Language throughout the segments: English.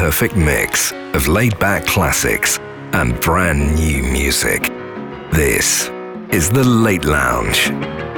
perfect mix of laid back classics and brand new music. This is The Late Lounge.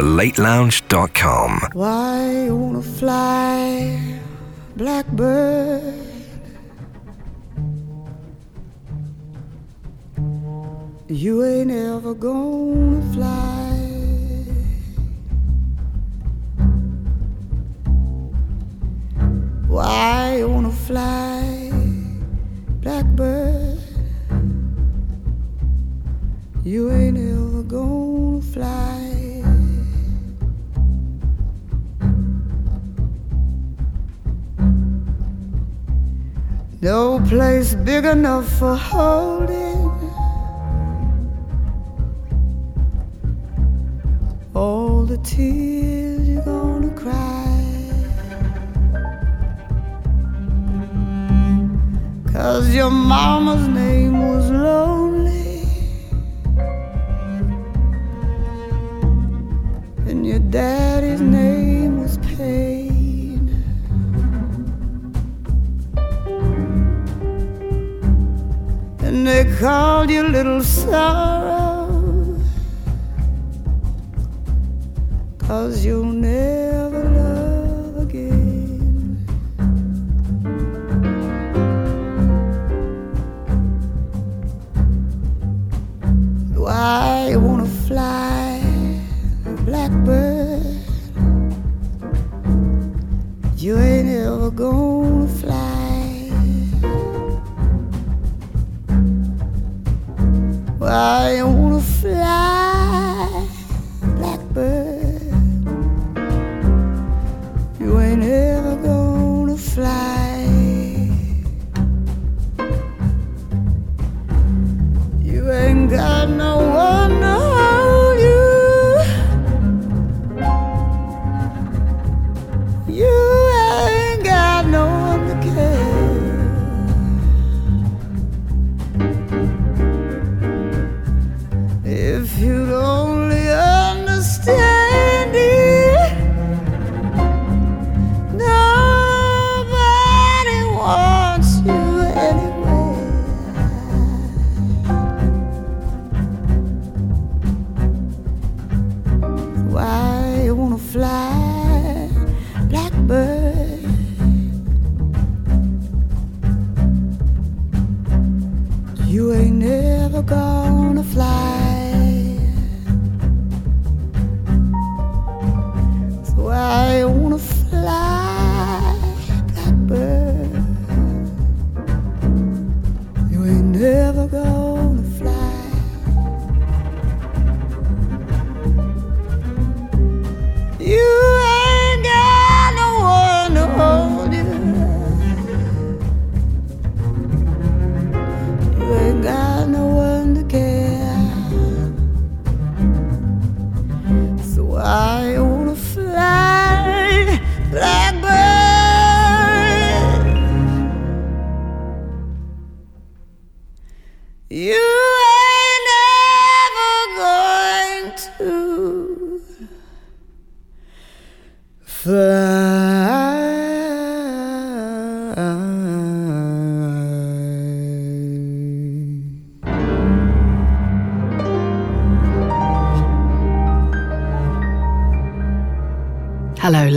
thelatelounge.com. Why you wanna fly, blackbird? You ain't ever gonna No big enough for holding all the tears you're gonna cry. Cause your mama's name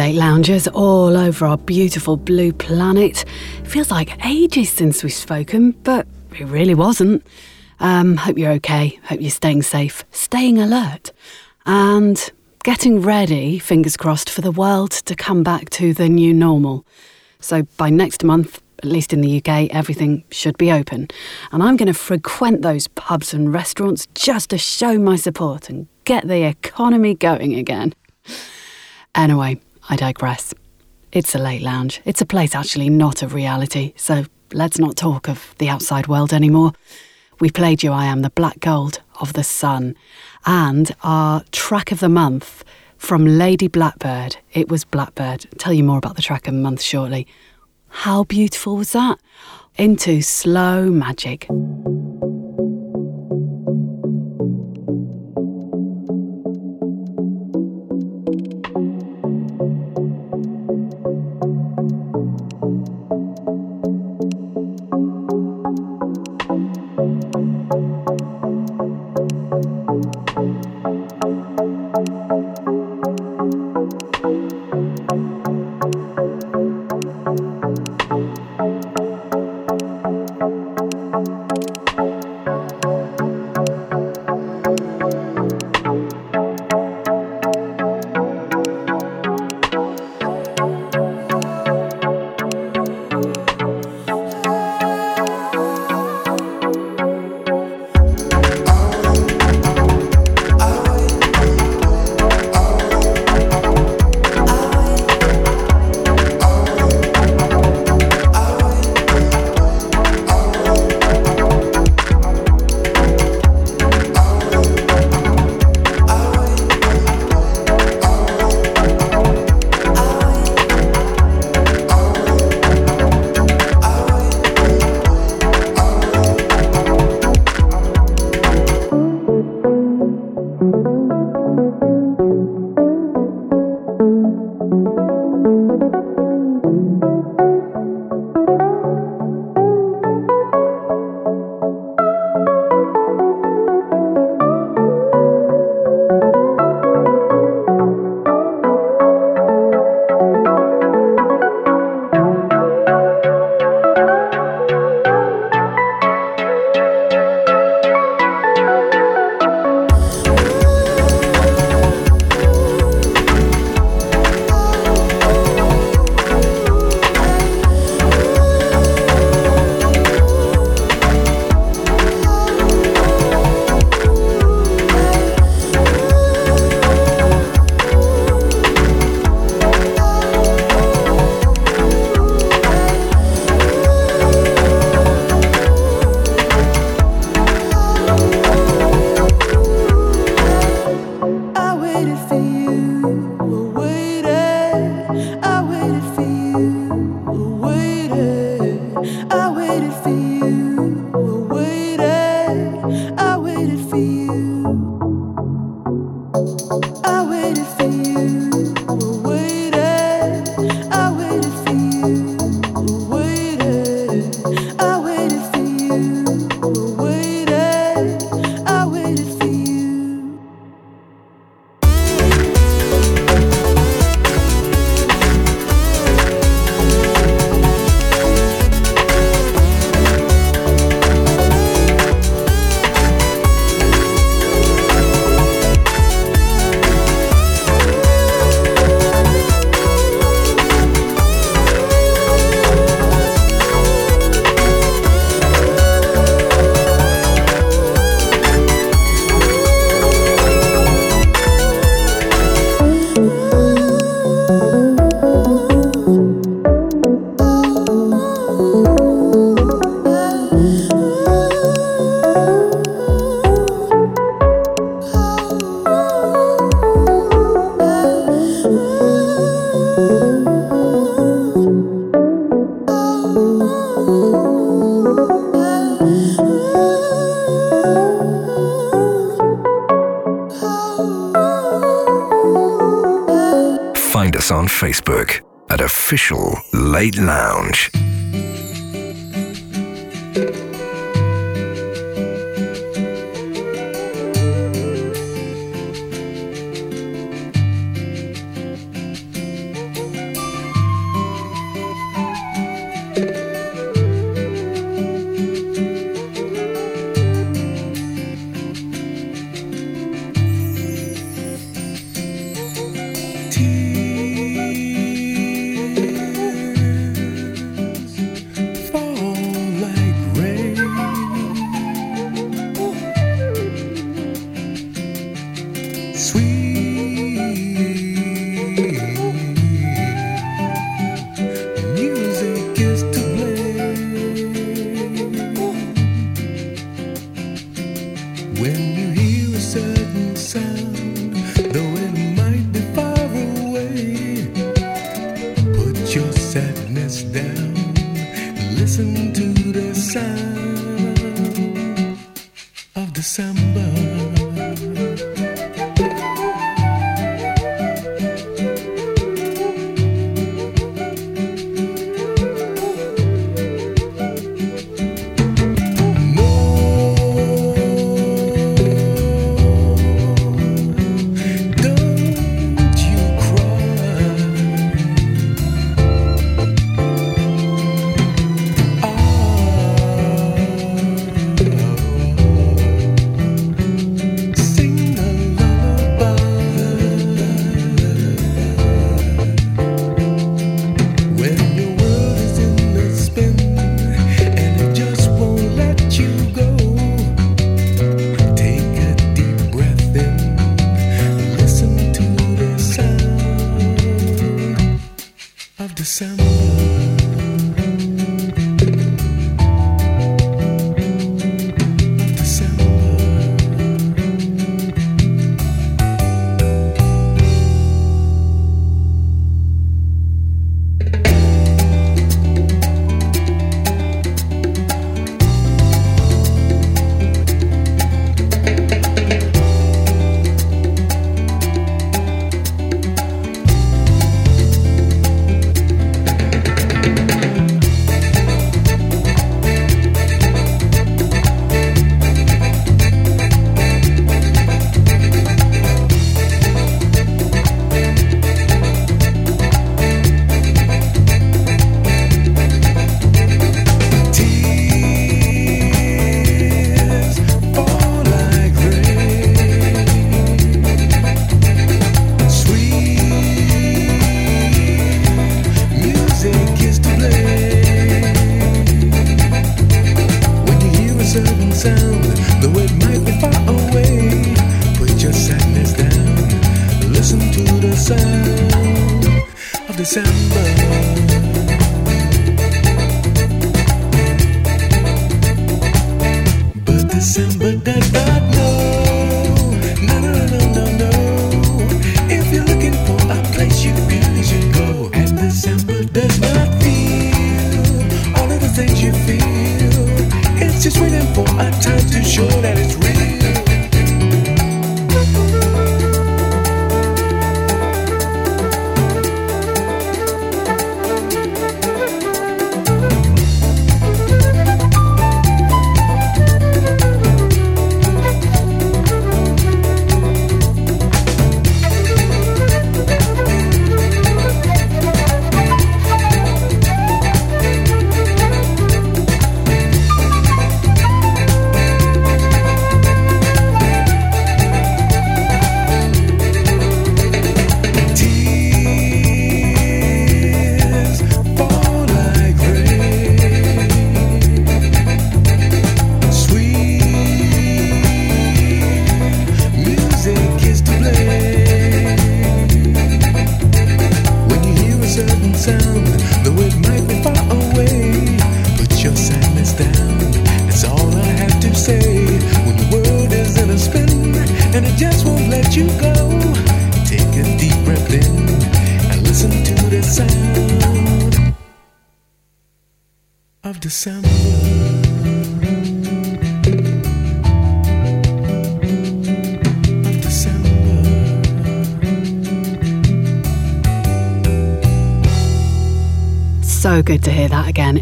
Hello, late loungers all over our beautiful blue planet. Feels like ages since we've spoken, but it really wasn't. Um, hope you're okay. Hope you're staying safe, staying alert, and getting ready, fingers crossed, for the world to come back to the new normal. So by next month, at least in the UK, everything should be open. And I'm going to frequent those pubs and restaurants just to show my support and get the economy going again. Anyway, I digress. It's a late lounge. It's a place actually not of reality, so let's not talk of the outside world anymore. We played you I Am the Black Gold of the Sun, and our track of the month from Lady Blackbird. It was Blackbird. I'll tell you more about the track of the month shortly. How beautiful was that? Into slow magic.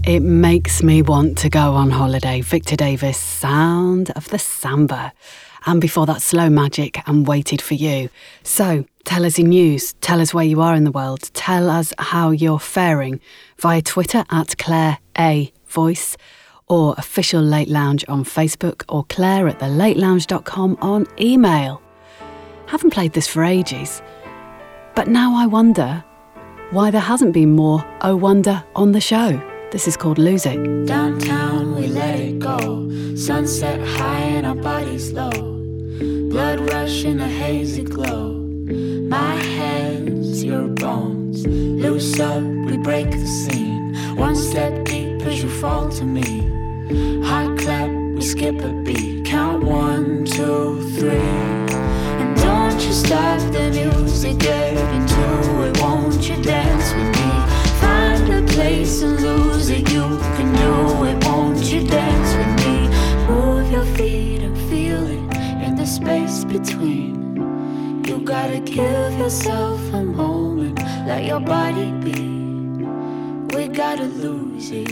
It makes me want to go on holiday. Victor Davies, Sound of the Samba. And before that, Slow Magic and Waited for You. So tell us your news. Tell us where you are in the world. Tell us how you're faring via Twitter at Claire A Voice or official Late Lounge on Facebook or Claire at thelatelounge.com on email. Haven't played this for ages, but now I wonder why there hasn't been more Oh Wonder on the show. This is called Lose It. Downtown, we let it go. Sunset high and our bodies low. Blood rush in a hazy glow. My hands, your bones. Loose up, we break the scene. One step deep as you fall to me. Heart clap, we skip a beat. Count one, two, three. And don't you stop the music, get into it. Won't you dance with me? Place and lose it. You can do it. Won't you dance with me? Move your feet and feel it in the space between. You gotta give yourself a moment. Let your body be. We gotta lose it.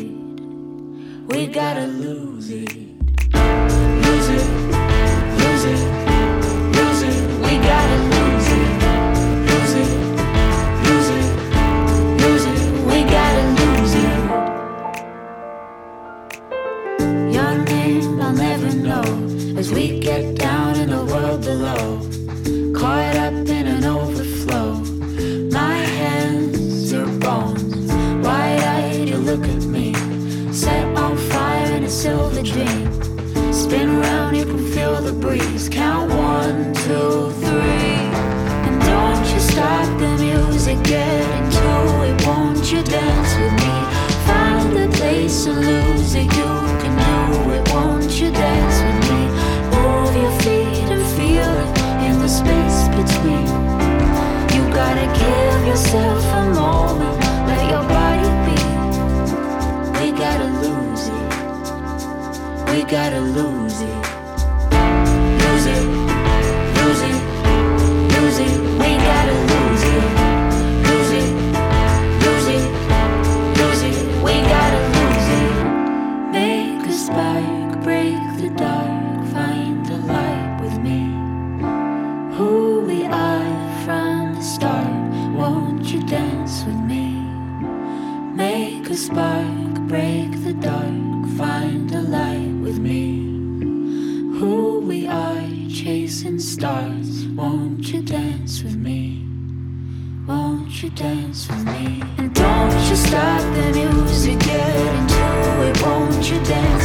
We gotta lose it. Lose it. Lose it. Count one, two, three. And don't you stop the music, get into it. Won't you dance with me? Find the place and lose it. You can do it. Won't you dance with me? Move your feet and feel it in the space between. You gotta give yourself a moment. Let your body be. We gotta lose it. We gotta lose it. Stars. Won't you dance with me? Won't you dance with me? And don't you stop the music, get into it. Won't you dance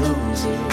gotta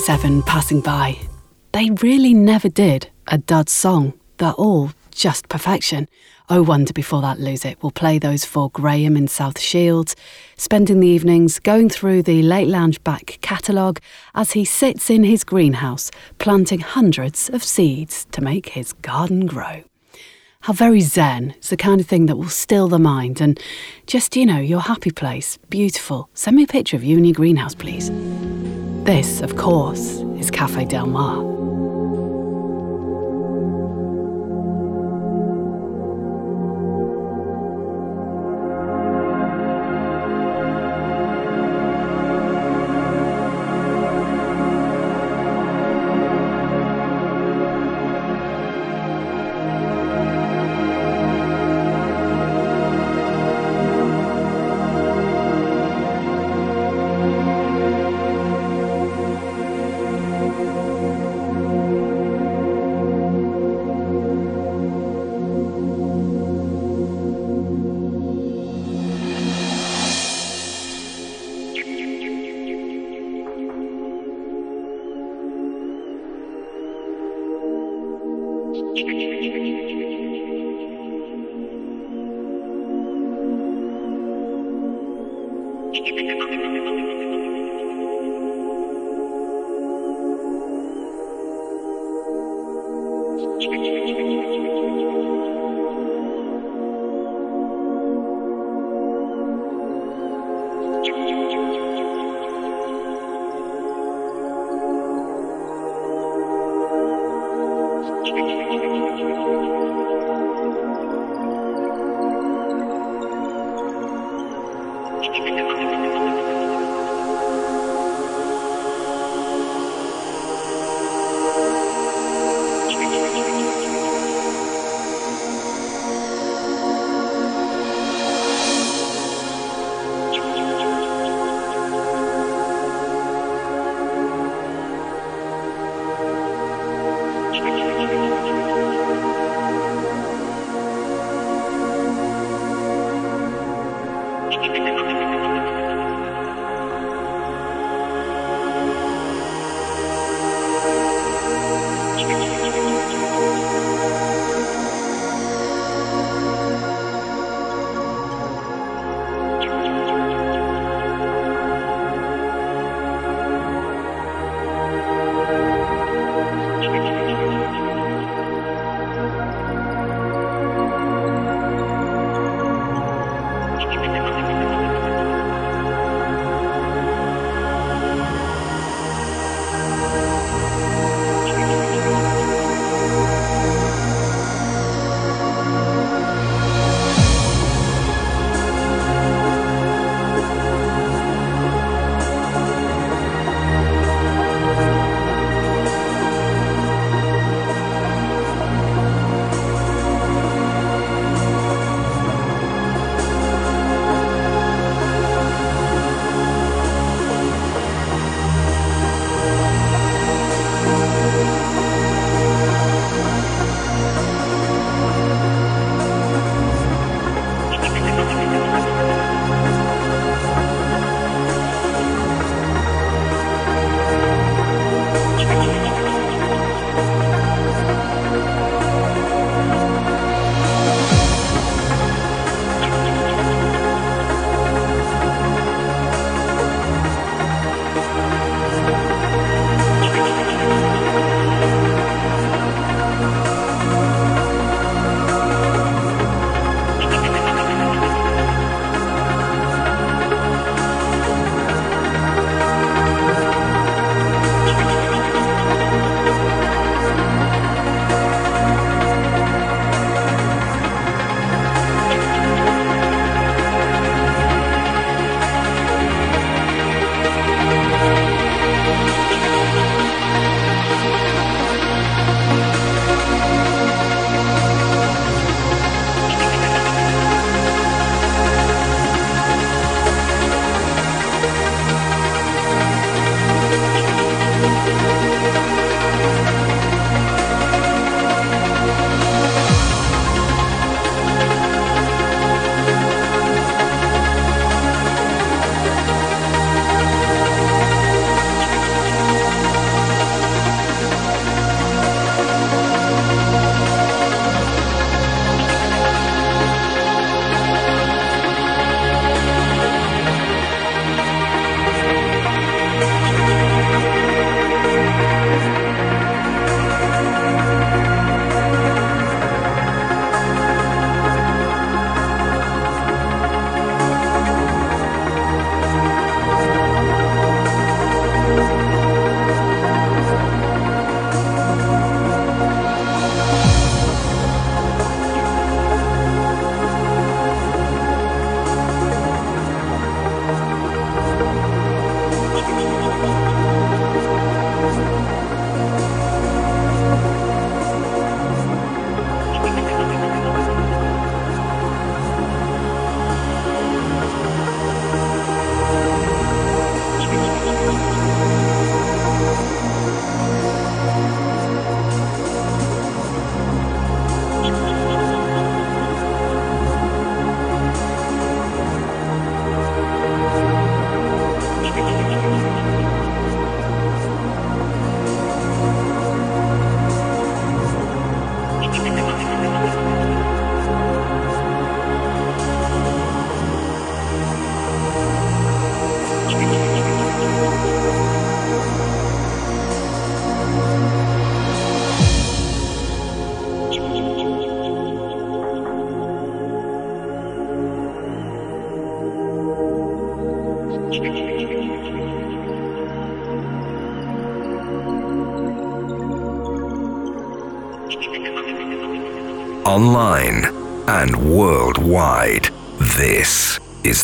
Zero 7 passing by. They really never did a dud song. They're all just perfection. Oh Wonder before that Lose It We'll play those for Graham in South Shields, spending the evenings going through the Late Lounge back catalogue as he sits in his greenhouse planting hundreds of seeds to make his garden grow. How very zen. It's the kind of thing that will still the mind and just, you know, your happy place. Beautiful. Send me a picture of you in your greenhouse, please. This, of course, is Cafe Del Mar.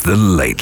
The Late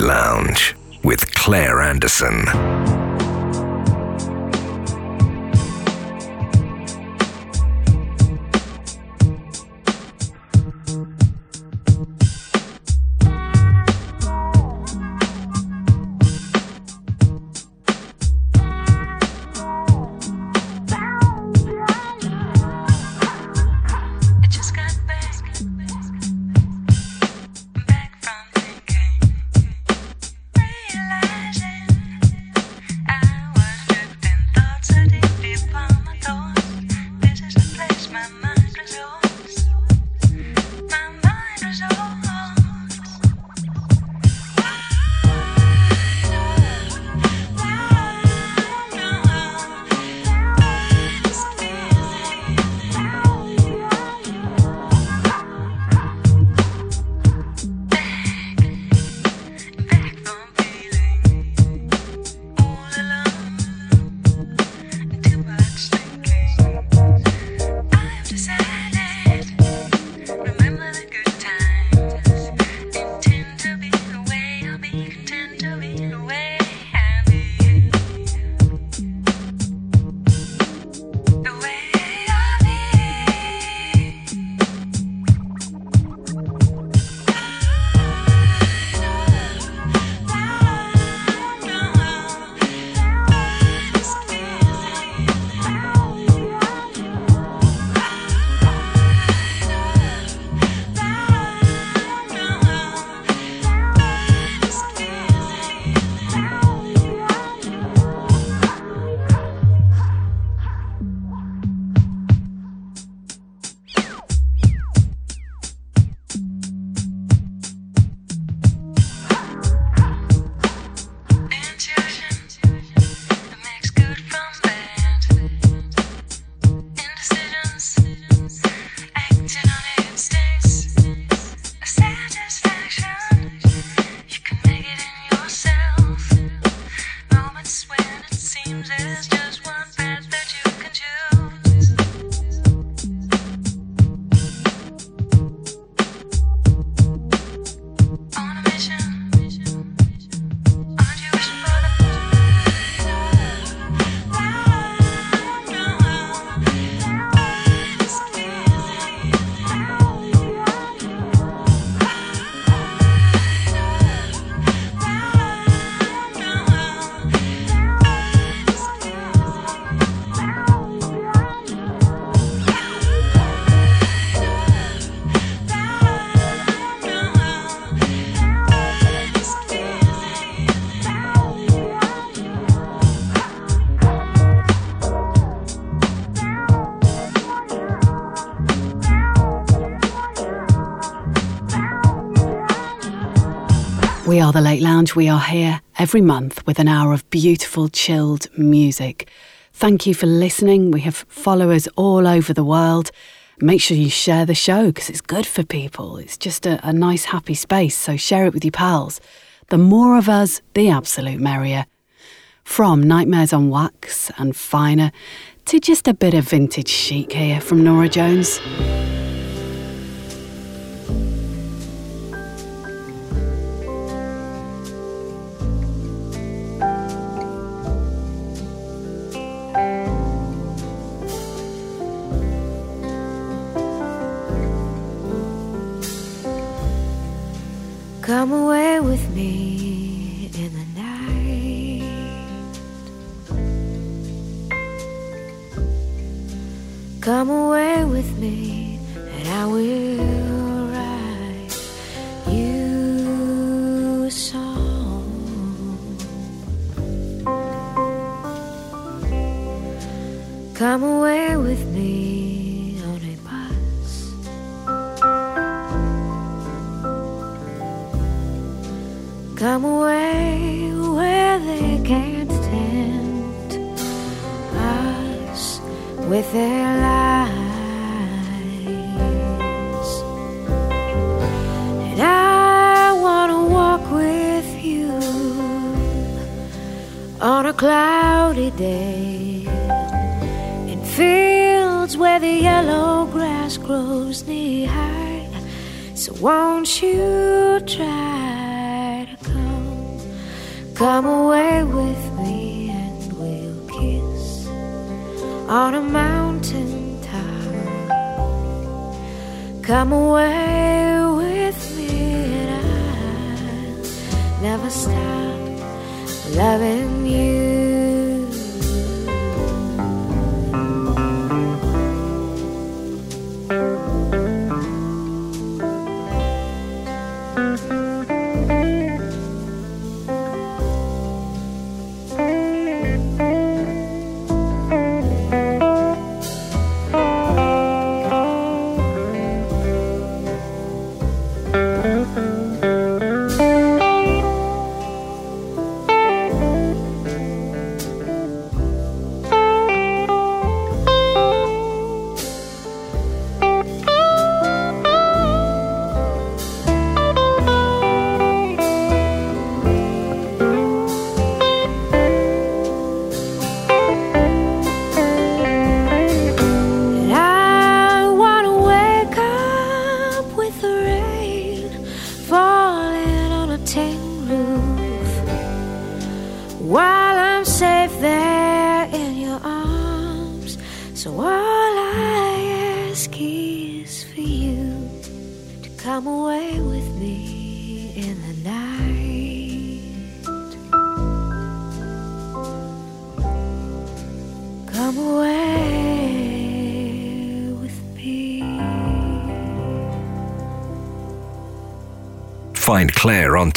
We are the Late Lounge. We are here every month with an hour of beautiful, chilled music. Thank you for listening. We have followers all over the world. Make sure you share the show because it's good for people. It's just a, a nice, happy space. So share it with your pals. The more of us, the absolute merrier. From Nightmares on Wax and Finer to just a bit of vintage chic here from Norah Jones. Come away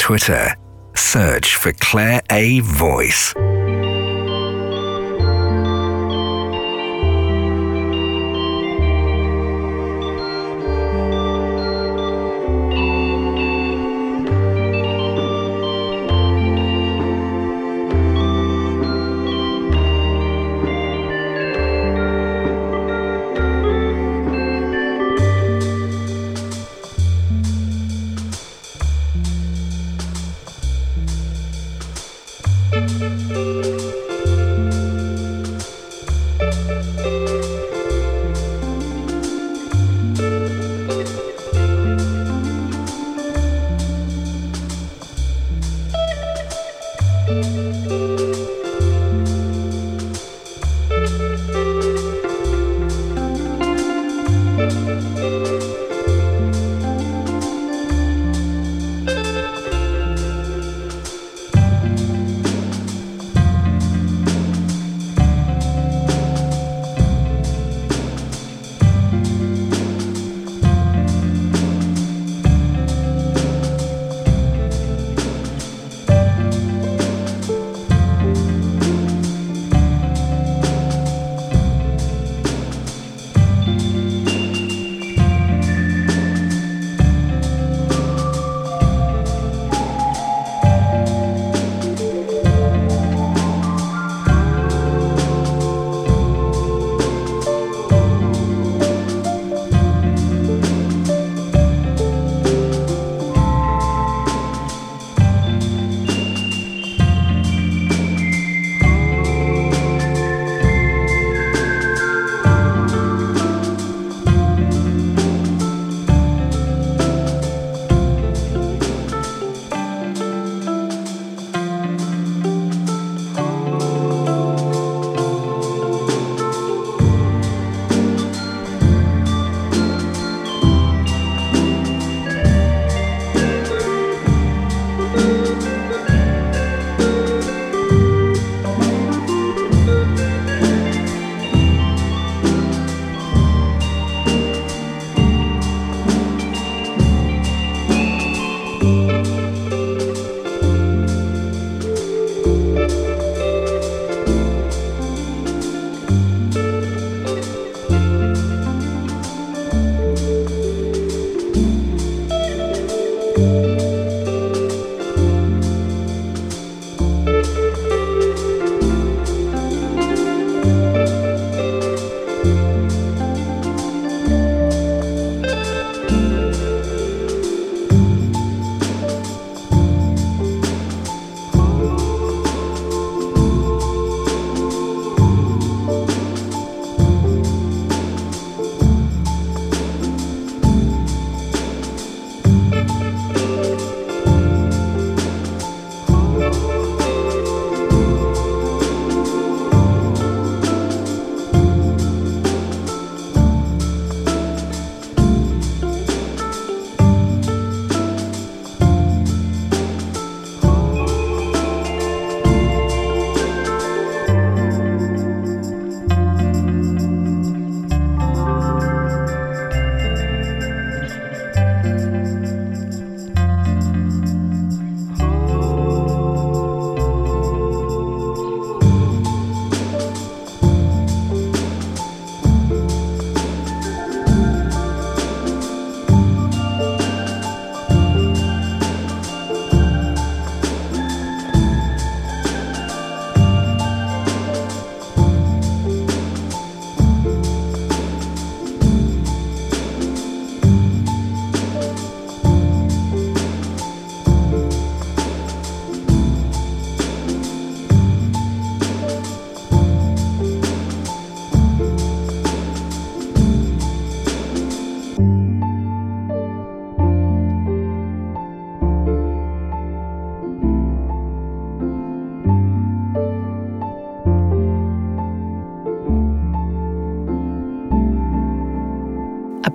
Twitter. Search for Claire A Voice.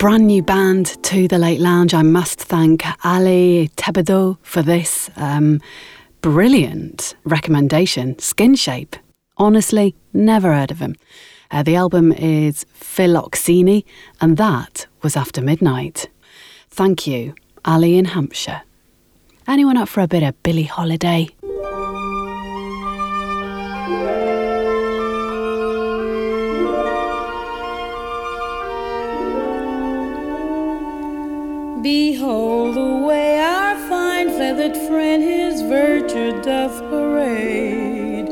Brand new band to the Late Lounge. I must thank Ali Tebedo for this um, brilliant recommendation. Skinshape. Honestly, never heard of him. Uh, the album is Filoxiny, and that was After Midnight. Thank you, Ali in Hampshire. Anyone up for a bit of Billie Holiday? Behold the way our fine feathered friend his virtue doth parade.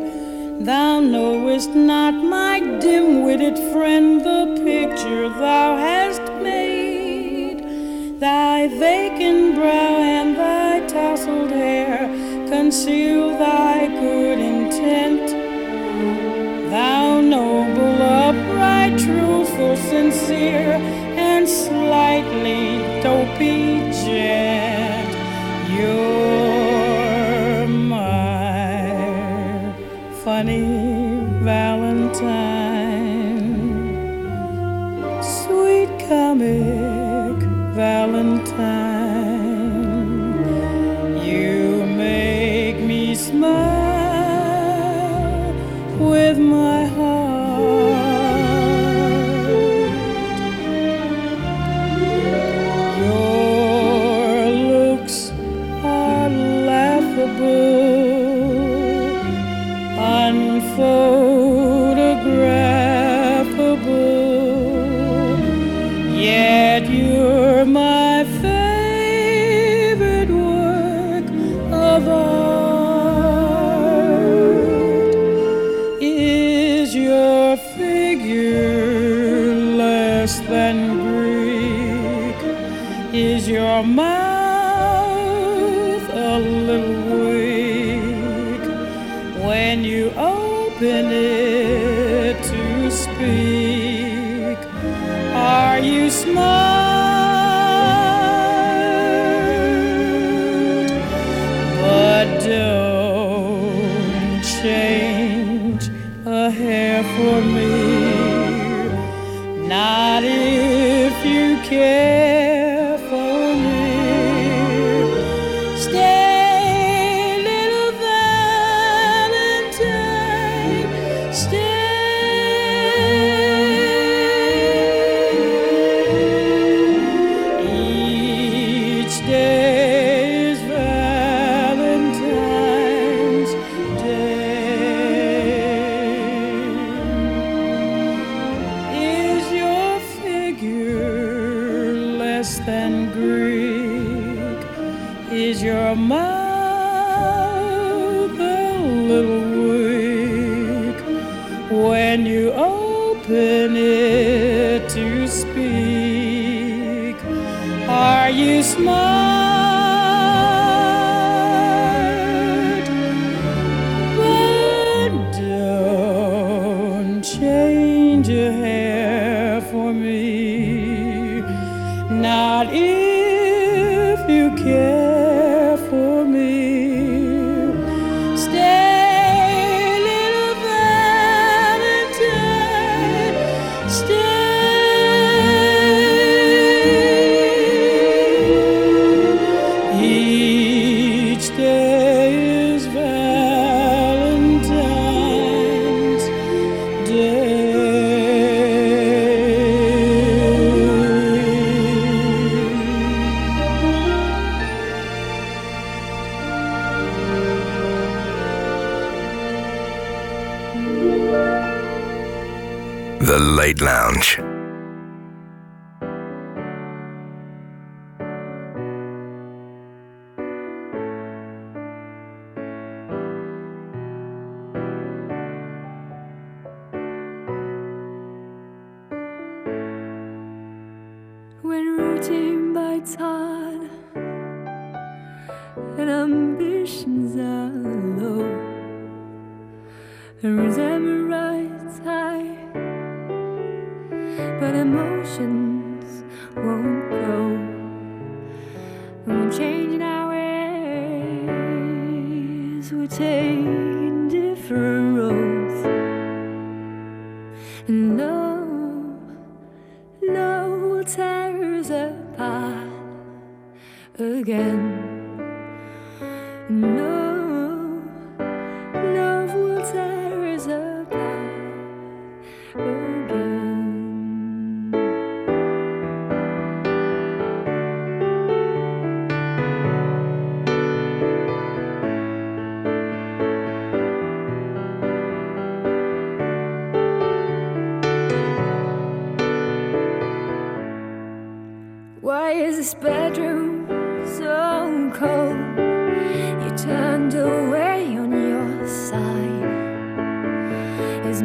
Thou knowest not, my dim witted friend, the picture thou hast made. Thy vacant brow and thy tousled hair conceal thy good intent. Thou noble, upright, truthful, sincere, and slightly dopey jet. You're my funny Valentine, sweet comic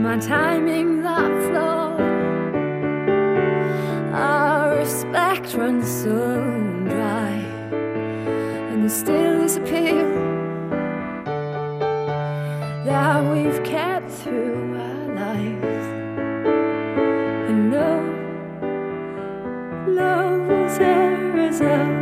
my timing that flawed? Our respect runs so dry, and there still is appeal that we've kept through our lives. And love love will tear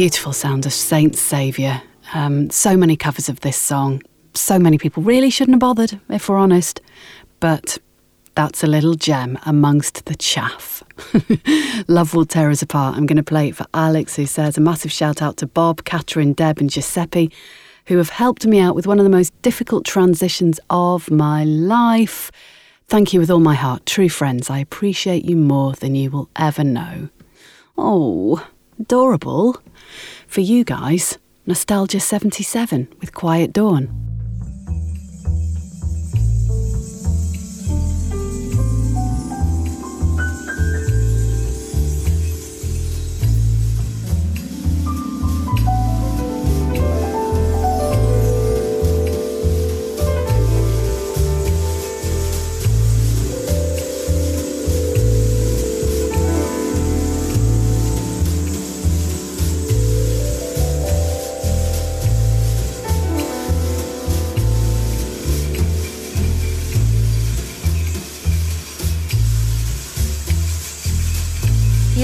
beautiful sound of Saint Saviour. Um, so many covers of this song. So many people really shouldn't have bothered, if we're honest. But that's a little gem amongst the chaff. Love will tear us apart. I'm going to play it for Alex, who says a massive shout out to Bob, Catherine, Deb, and Giuseppe, who have helped me out with one of the most difficult transitions of my life. Thank you with all my heart. True friends, I appreciate you more than you will ever know. Oh, adorable. For you guys, Nostalgia 77 with Quiet Dawn.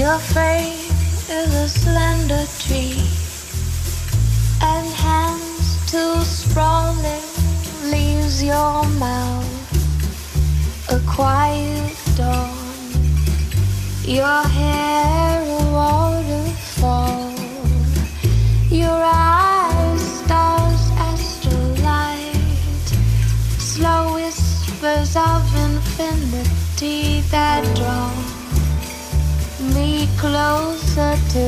Your frame is a slender tree, and hands too sprawling leaves your mouth a quiet dawn. Your hair a waterfall, your eyes stars astrolight, slow whispers of infinity that draw me closer to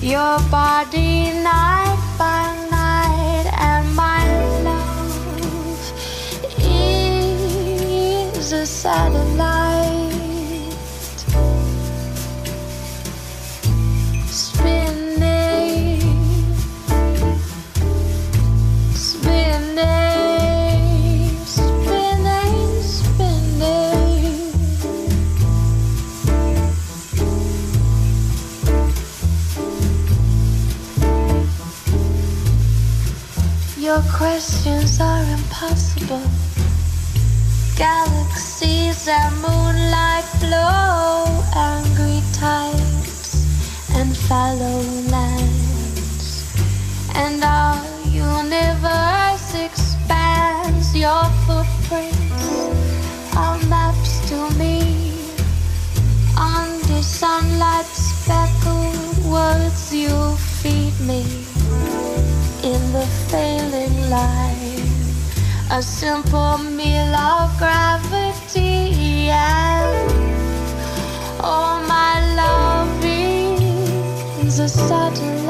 your body night by night and my love is a satellite Your questions are impossible. Galaxies and moonlight flow, angry tides and fallow lands. And our universe expands your footprints are maps to me on the sunlight speckled words you feed me in the failing light. A simple meal of gravity and all my love is a satellite.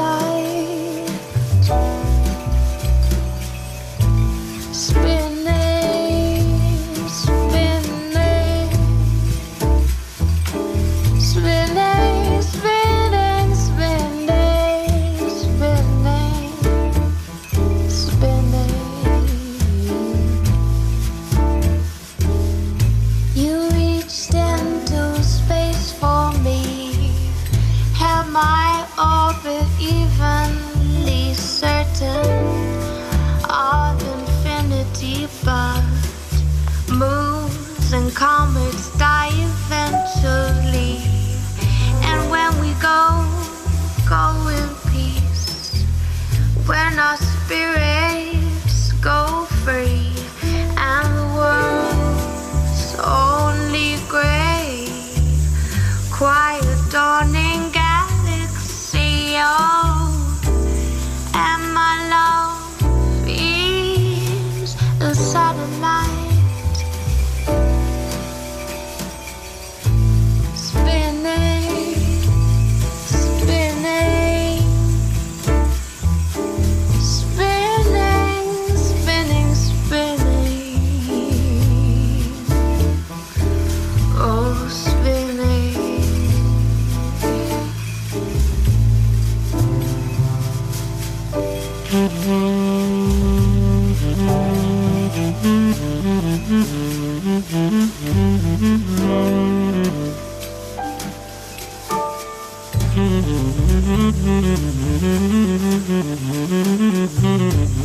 This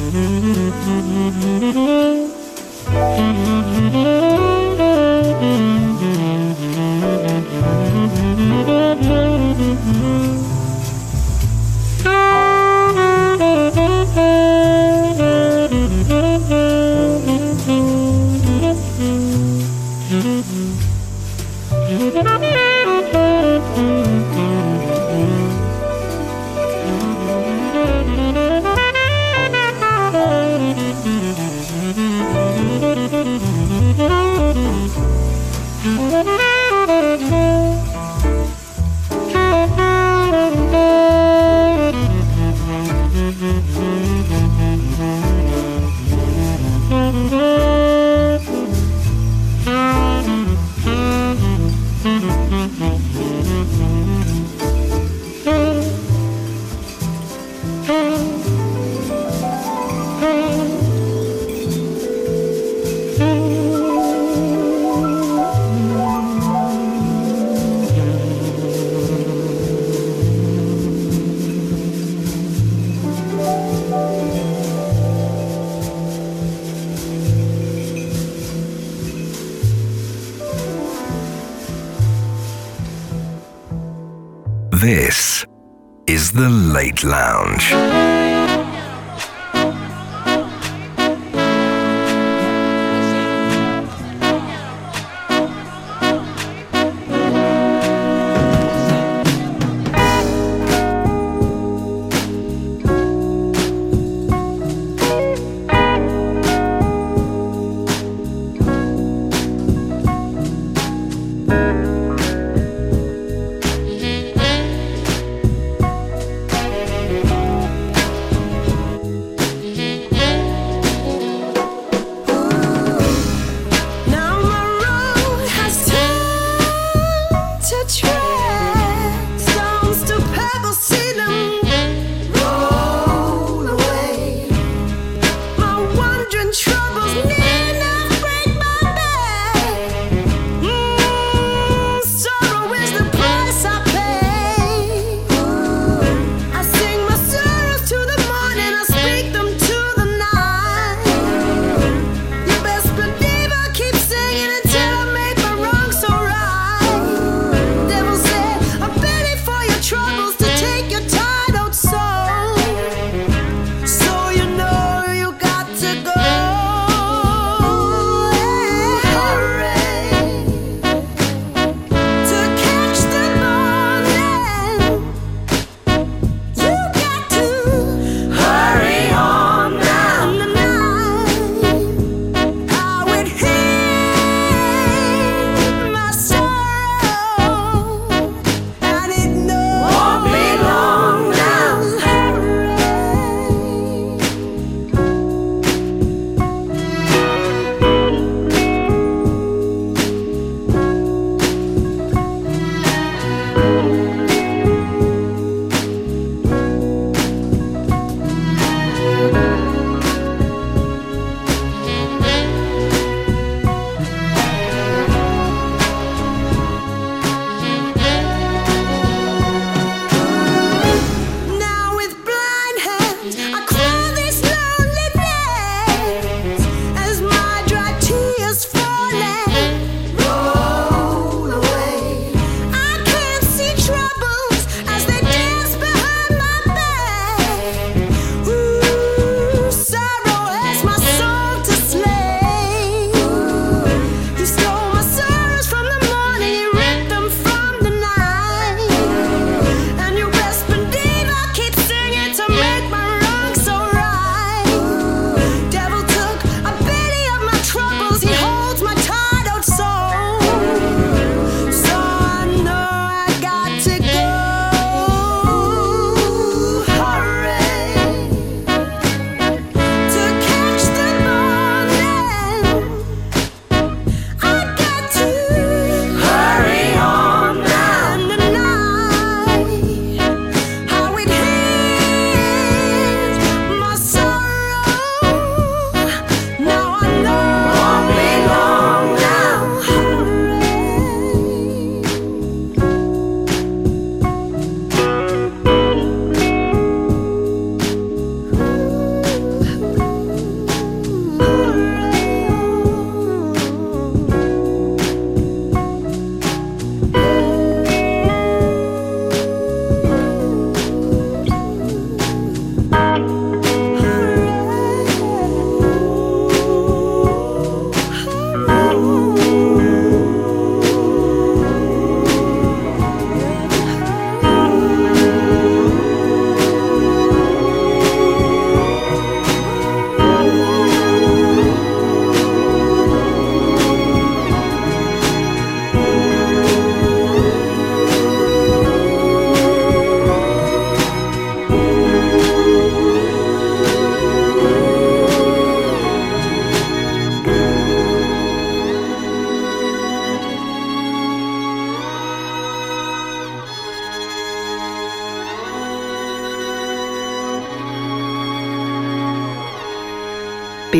Lounge.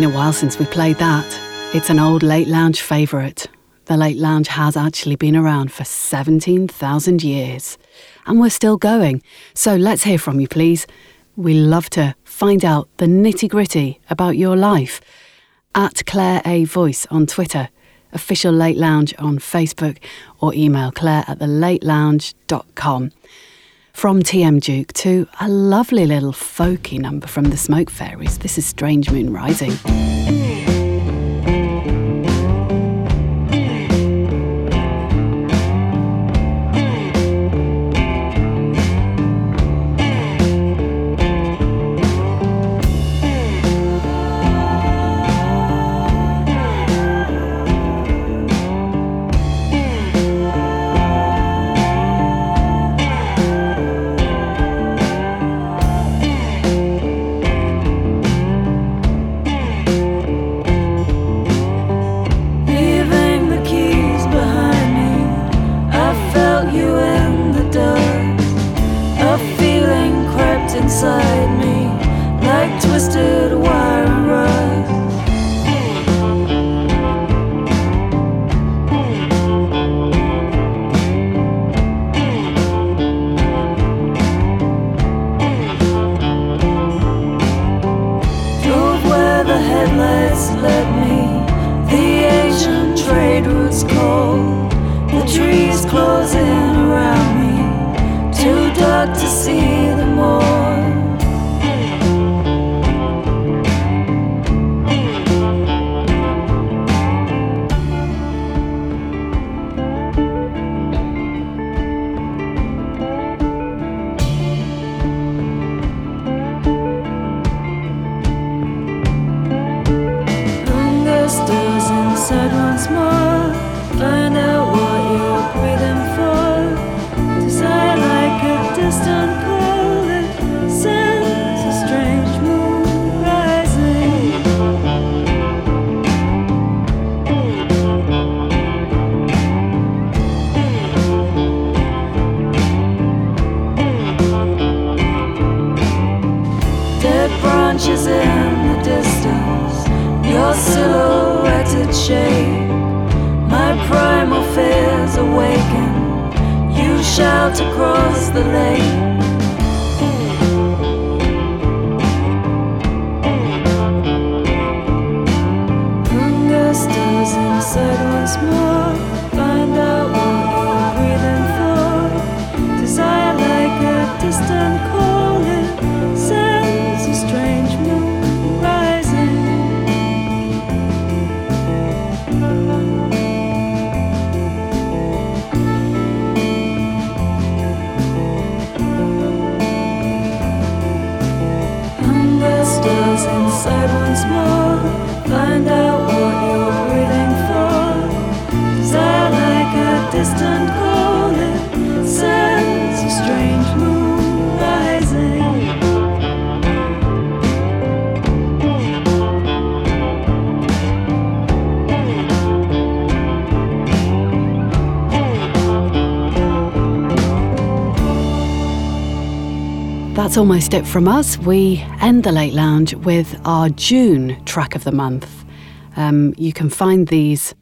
Been a while since we played that. It's an old late lounge favourite. The late lounge has actually been around for 17,000 years. And we're still going. So let's hear from you, please. We love to find out the nitty gritty about your life. At Claire A. Voice on Twitter, official Late Lounge on Facebook, or email claire at thelatelounge.com. From TM Juke to a lovely little folky number from the Smoke Fairies. This is Strange Moon Rising. That's almost it from us. We end the Late Lounge with our June track of the month. Um, you can find these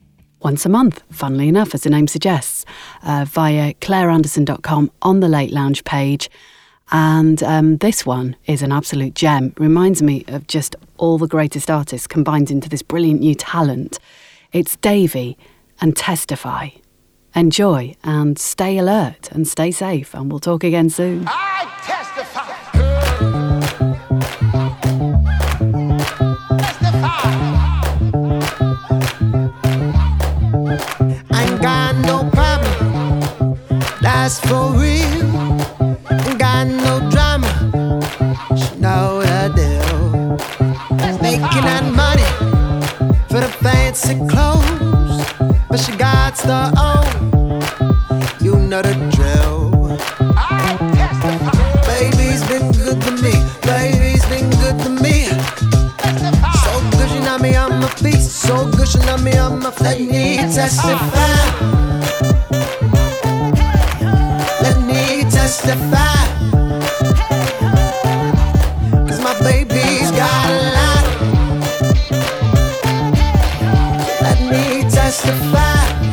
once a month, funnily enough, as the name suggests, uh, via claireanderson.com on the Late Lounge page. And um, this one is an absolute gem. Reminds me of just all the greatest artists combined into this brilliant new talent. It's Davie and Testify. Enjoy and stay alert and stay safe, and we'll talk again soon. That's for real. Got no drama, she know the deal. Making that money for the fancy clothes, but she got the own. You know the drill. Baby's been good to me. Baby's been good to me. So good she knocked me on my feet. So good she knocked me on my feet. Testify. testify. My baby's got a. Let me testify.